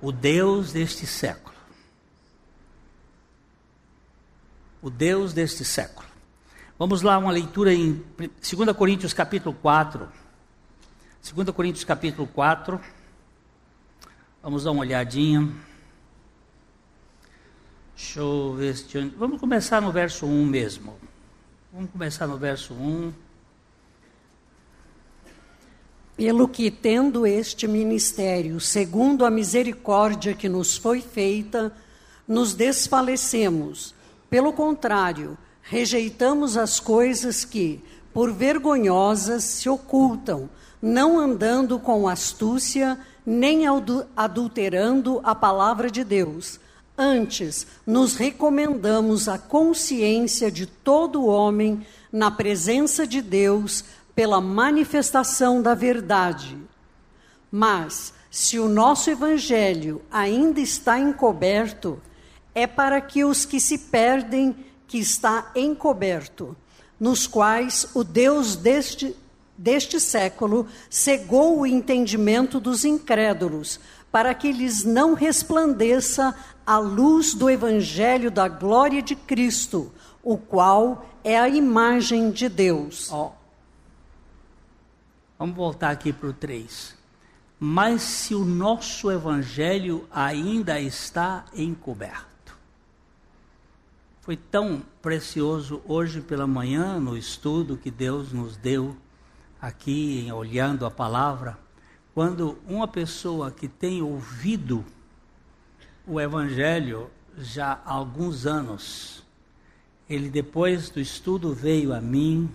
O Deus deste século o Deus deste século. Vamos lá, uma leitura em 2 Coríntios capítulo 4. 2 Coríntios capítulo 4. Vamos dar uma olhadinha. Deixa eu ver se... Vamos começar no verso 1 mesmo. Vamos começar no verso 1. Pelo que, tendo este ministério, segundo a misericórdia que nos foi feita, nos desfalecemos pelo contrário, rejeitamos as coisas que, por vergonhosas, se ocultam, não andando com astúcia, nem adulterando a palavra de Deus. Antes, nos recomendamos a consciência de todo homem na presença de Deus pela manifestação da verdade. Mas, se o nosso evangelho ainda está encoberto, é para que os que se perdem, que está encoberto, nos quais o Deus deste, deste século cegou o entendimento dos incrédulos, para que lhes não resplandeça a luz do evangelho da glória de Cristo, o qual é a imagem de Deus. Vamos voltar aqui para o 3. Mas se o nosso evangelho ainda está encoberto, foi tão precioso hoje pela manhã no estudo que Deus nos deu aqui, olhando a palavra, quando uma pessoa que tem ouvido o Evangelho já há alguns anos, ele depois do estudo veio a mim,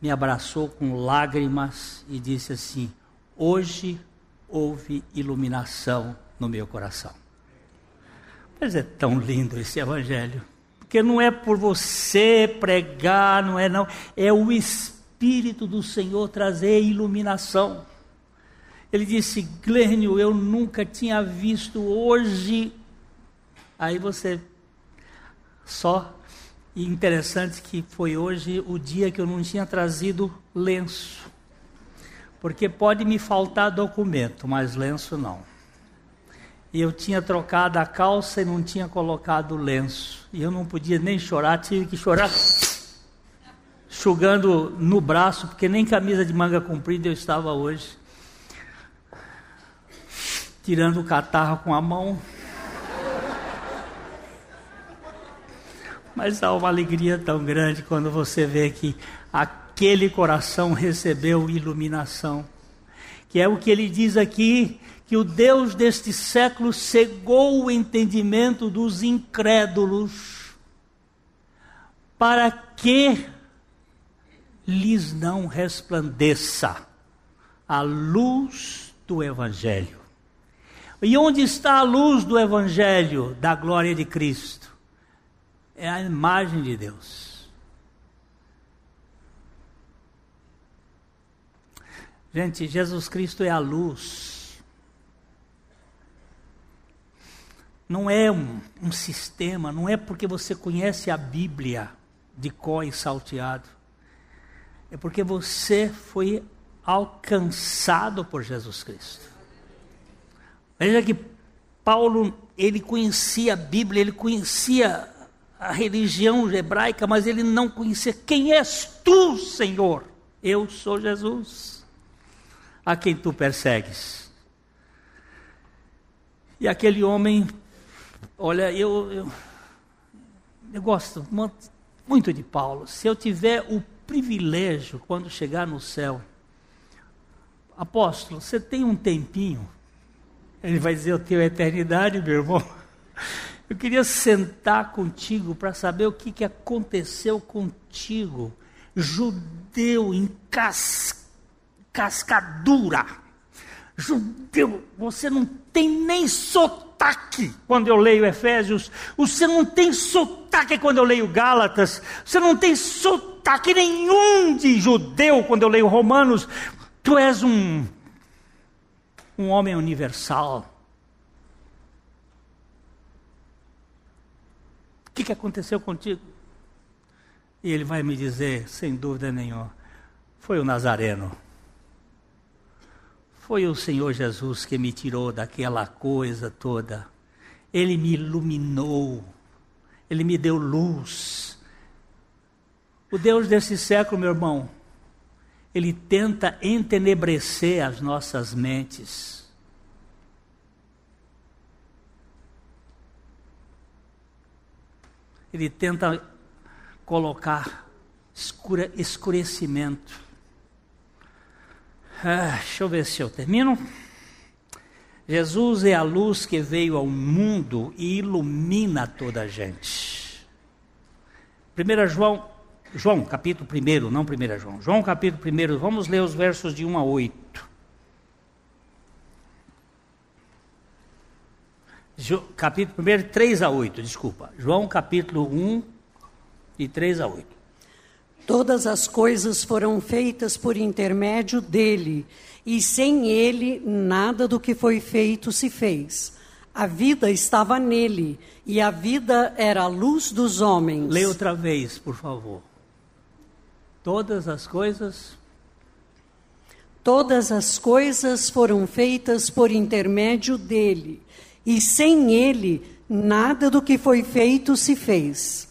me abraçou com lágrimas e disse assim: Hoje houve iluminação no meu coração. Mas é tão lindo esse Evangelho. Porque não é por você pregar, não é não, é o Espírito do Senhor trazer iluminação. Ele disse, Glênio, eu nunca tinha visto hoje. Aí você só e interessante que foi hoje o dia que eu não tinha trazido lenço. Porque pode me faltar documento, mas lenço não e eu tinha trocado a calça e não tinha colocado lenço. E eu não podia nem chorar, tive que chorar enxugando no braço, porque nem camisa de manga comprida eu estava hoje. Tirando o catarro com a mão. Mas há uma alegria tão grande quando você vê que aquele coração recebeu iluminação. Que é o que ele diz aqui, que o Deus deste século cegou o entendimento dos incrédulos, para que lhes não resplandeça a luz do Evangelho. E onde está a luz do Evangelho, da glória de Cristo? É a imagem de Deus. Gente, Jesus Cristo é a luz. Não é um, um sistema, não é porque você conhece a Bíblia de có e salteado. É porque você foi alcançado por Jesus Cristo. Veja que Paulo, ele conhecia a Bíblia, ele conhecia a religião hebraica, mas ele não conhecia quem és tu, Senhor? Eu sou Jesus, a quem tu persegues. E aquele homem, olha, eu, eu, eu gosto muito de Paulo. Se eu tiver o privilégio, quando chegar no céu, apóstolo, você tem um tempinho? Ele vai dizer: Eu tenho eternidade, meu irmão. Eu queria sentar contigo para saber o que, que aconteceu contigo, judeu em cas, cascadura. Judeu, você não tem nem sotaque quando eu leio Efésios, você não tem sotaque quando eu leio Gálatas, você não tem sotaque nenhum de judeu quando eu leio Romanos. Tu és um, um homem universal que, que aconteceu contigo? E ele vai me dizer, sem dúvida nenhuma, foi o Nazareno. Foi o Senhor Jesus que me tirou daquela coisa toda. Ele me iluminou. Ele me deu luz. O Deus desse século, meu irmão, ele tenta entenebrecer as nossas mentes ele tenta colocar escura, escurecimento. Ah, deixa eu ver se eu termino. Jesus é a luz que veio ao mundo e ilumina toda a gente. 1 João, João, capítulo 1, não 1 João. João, capítulo 1, vamos ler os versos de 1 a 8. capítulo 1, 3 a 8, desculpa. João capítulo 1, de 3 a 8. Todas as coisas foram feitas por intermédio dele, e sem ele nada do que foi feito se fez. A vida estava nele, e a vida era a luz dos homens. Leia outra vez, por favor. Todas as coisas. Todas as coisas foram feitas por intermédio dele e sem ele nada do que foi feito se fez.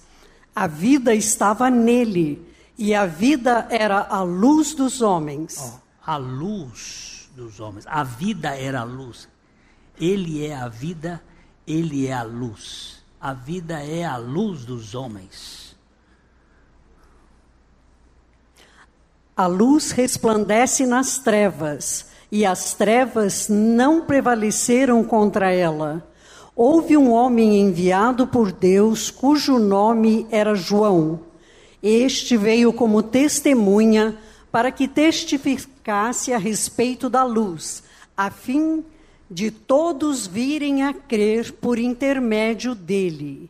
A vida estava nele, e a vida era a luz dos homens. Oh, a luz dos homens. A vida era a luz. Ele é a vida, ele é a luz. A vida é a luz dos homens. A luz resplandece nas trevas e as trevas não prevaleceram contra ela. Houve um homem enviado por Deus, cujo nome era João. Este veio como testemunha para que testificasse a respeito da luz, a fim de todos virem a crer por intermédio dele.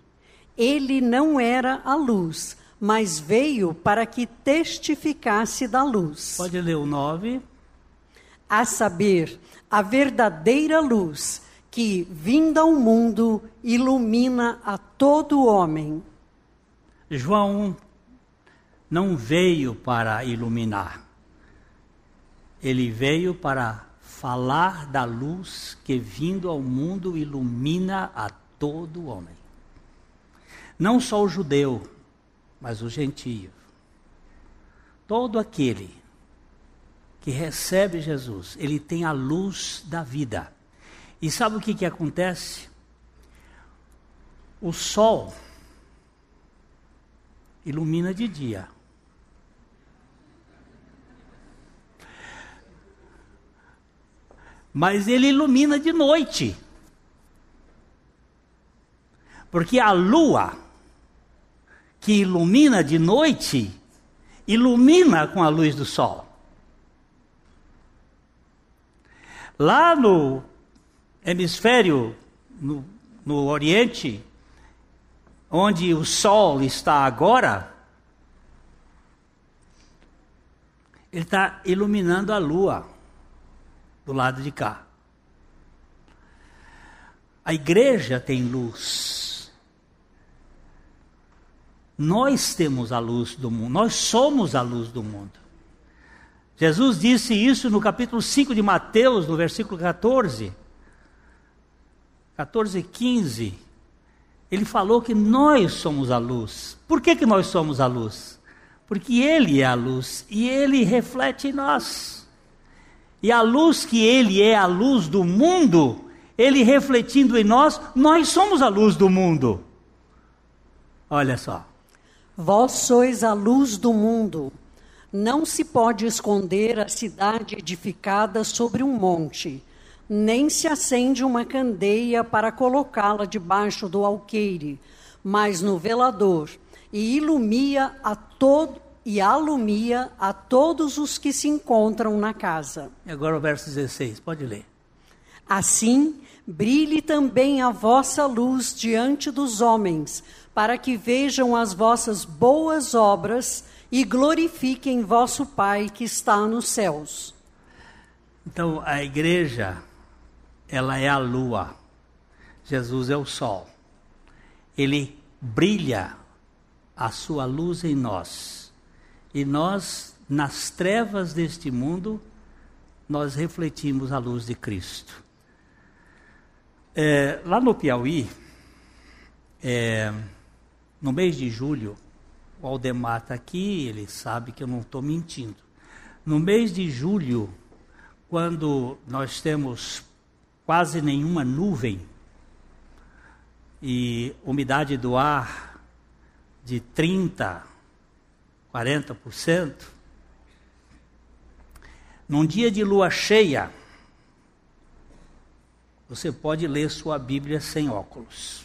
Ele não era a luz, mas veio para que testificasse da luz. Pode ler o 9 a saber, a verdadeira luz que, vinda ao mundo, ilumina a todo homem. João não veio para iluminar, ele veio para falar da luz que, vindo ao mundo, ilumina a todo homem. Não só o judeu, mas o gentio. Todo aquele que recebe Jesus, ele tem a luz da vida. E sabe o que, que acontece? O sol ilumina de dia. Mas ele ilumina de noite. Porque a lua que ilumina de noite, ilumina com a luz do sol. Lá no hemisfério, no, no Oriente, onde o sol está agora, ele está iluminando a lua do lado de cá. A igreja tem luz. Nós temos a luz do mundo, nós somos a luz do mundo. Jesus disse isso no capítulo 5 de Mateus, no versículo 14. 14 e 15. Ele falou que nós somos a luz. Por que, que nós somos a luz? Porque Ele é a luz e Ele reflete em nós. E a luz que Ele é a luz do mundo, Ele refletindo em nós, nós somos a luz do mundo. Olha só. Vós sois a luz do mundo. Não se pode esconder a cidade edificada sobre um monte, nem se acende uma candeia para colocá-la debaixo do alqueire, mas no velador, e ilumia a todo e alumia a todos os que se encontram na casa. E agora o verso 16, pode ler. Assim, brilhe também a vossa luz diante dos homens, para que vejam as vossas boas obras e glorifiquem vosso Pai que está nos céus. Então, a igreja, ela é a lua. Jesus é o sol. Ele brilha a sua luz em nós e nós, nas trevas deste mundo, nós refletimos a luz de Cristo. É, lá no Piauí, é, no mês de julho, o Aldemar está aqui, ele sabe que eu não estou mentindo. No mês de julho, quando nós temos quase nenhuma nuvem e umidade do ar de 30 40%. Num dia de lua cheia, você pode ler sua Bíblia sem óculos.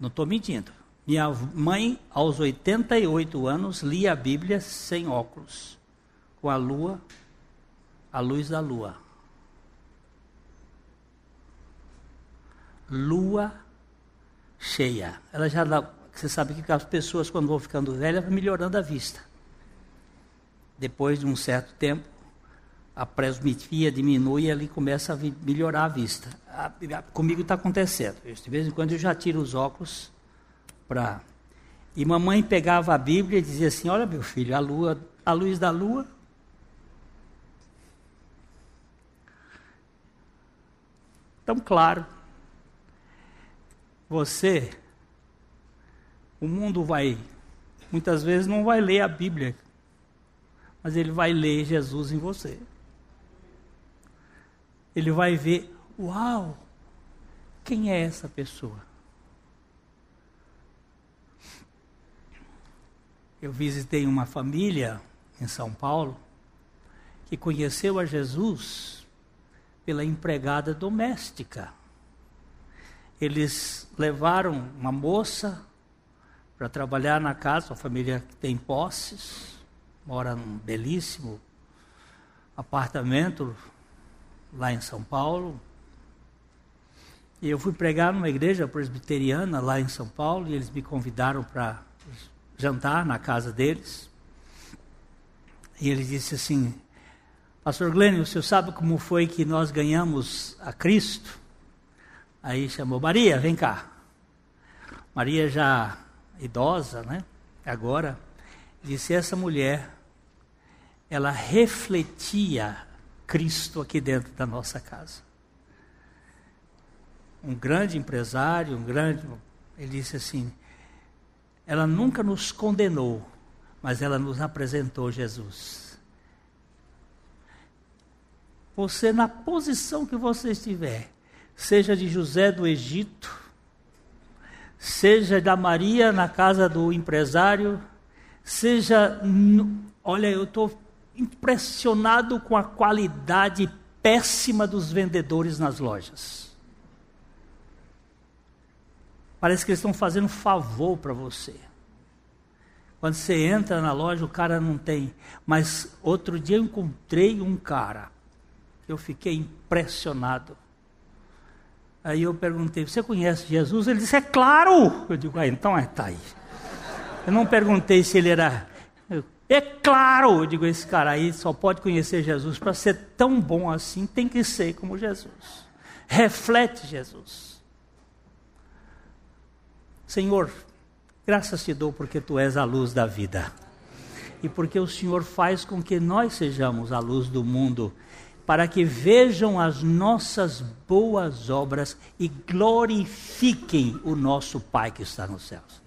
Não estou mentindo. Minha mãe, aos 88 anos, lia a Bíblia sem óculos, com a lua, a luz da lua. Lua cheia. Ela já você sabe que as pessoas, quando vão ficando velhas, vão melhorando a vista. Depois de um certo tempo, a presbitia diminui e ali começa a melhorar a vista. comigo está acontecendo. De vez em quando eu já tiro os óculos para. E mamãe pegava a Bíblia e dizia assim: Olha, meu filho, a lua, a luz da lua. Tão claro. Você o mundo vai, muitas vezes não vai ler a Bíblia, mas ele vai ler Jesus em você. Ele vai ver, uau, quem é essa pessoa? Eu visitei uma família em São Paulo que conheceu a Jesus pela empregada doméstica. Eles levaram uma moça para trabalhar na casa, uma família que tem posses, mora num belíssimo apartamento lá em São Paulo. E eu fui pregar numa igreja presbiteriana lá em São Paulo e eles me convidaram para jantar na casa deles. E ele disse assim: Pastor Glênio, o senhor sabe como foi que nós ganhamos a Cristo? Aí chamou Maria, vem cá. Maria já idosa, né? Agora, disse essa mulher, ela refletia Cristo aqui dentro da nossa casa. Um grande empresário, um grande, ele disse assim, ela nunca nos condenou, mas ela nos apresentou Jesus. Você na posição que você estiver, seja de José do Egito, seja da Maria na casa do empresário, seja. Olha, eu estou impressionado com a qualidade péssima dos vendedores nas lojas. Parece que eles estão fazendo favor para você. Quando você entra na loja, o cara não tem. Mas outro dia eu encontrei um cara. Eu fiquei impressionado. Aí eu perguntei: Você conhece Jesus? Ele disse: É claro! Eu digo: Ah, então é, tá aí. Eu não perguntei se ele era. É claro! Eu digo: Esse cara aí só pode conhecer Jesus. Para ser tão bom assim, tem que ser como Jesus. Reflete Jesus. Senhor, Graças te dou porque tu és a luz da vida. E porque o Senhor faz com que nós sejamos a luz do mundo, para que vejam as nossas boas obras e glorifiquem o nosso Pai que está nos céus.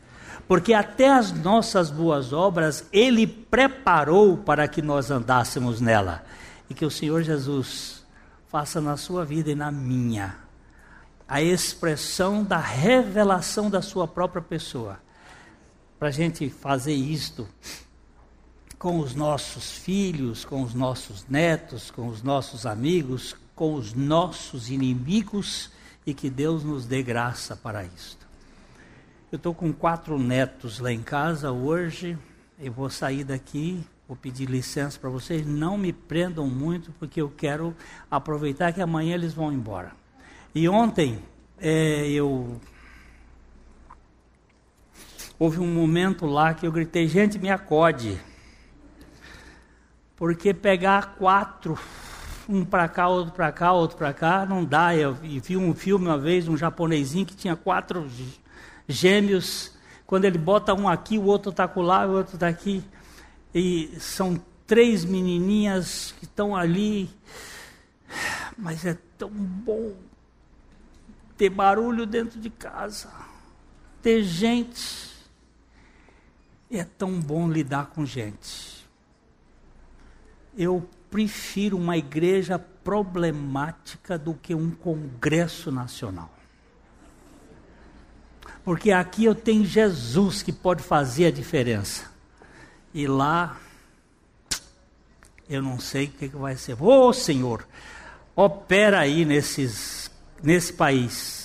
Porque até as nossas boas obras Ele preparou para que nós andássemos nela. E que o Senhor Jesus faça na sua vida e na minha a expressão da revelação da sua própria pessoa para a gente fazer isto com os nossos filhos, com os nossos netos, com os nossos amigos, com os nossos inimigos e que Deus nos dê graça para isto. Eu estou com quatro netos lá em casa hoje. Eu vou sair daqui, vou pedir licença para vocês. Não me prendam muito, porque eu quero aproveitar que amanhã eles vão embora. E ontem é, eu houve um momento lá que eu gritei: gente, me acode. Porque pegar quatro, um para cá, outro para cá, outro para cá, não dá. Eu vi um filme uma vez, um japonesinho que tinha quatro gêmeos. Quando ele bota um aqui, o outro está lá, o outro está aqui. E são três menininhas que estão ali. Mas é tão bom ter barulho dentro de casa, ter gente é tão bom lidar com gente. Eu prefiro uma igreja problemática do que um congresso nacional. Porque aqui eu tenho Jesus que pode fazer a diferença. E lá, eu não sei o que, que vai ser. Ô oh, Senhor, opera aí nesses, nesse país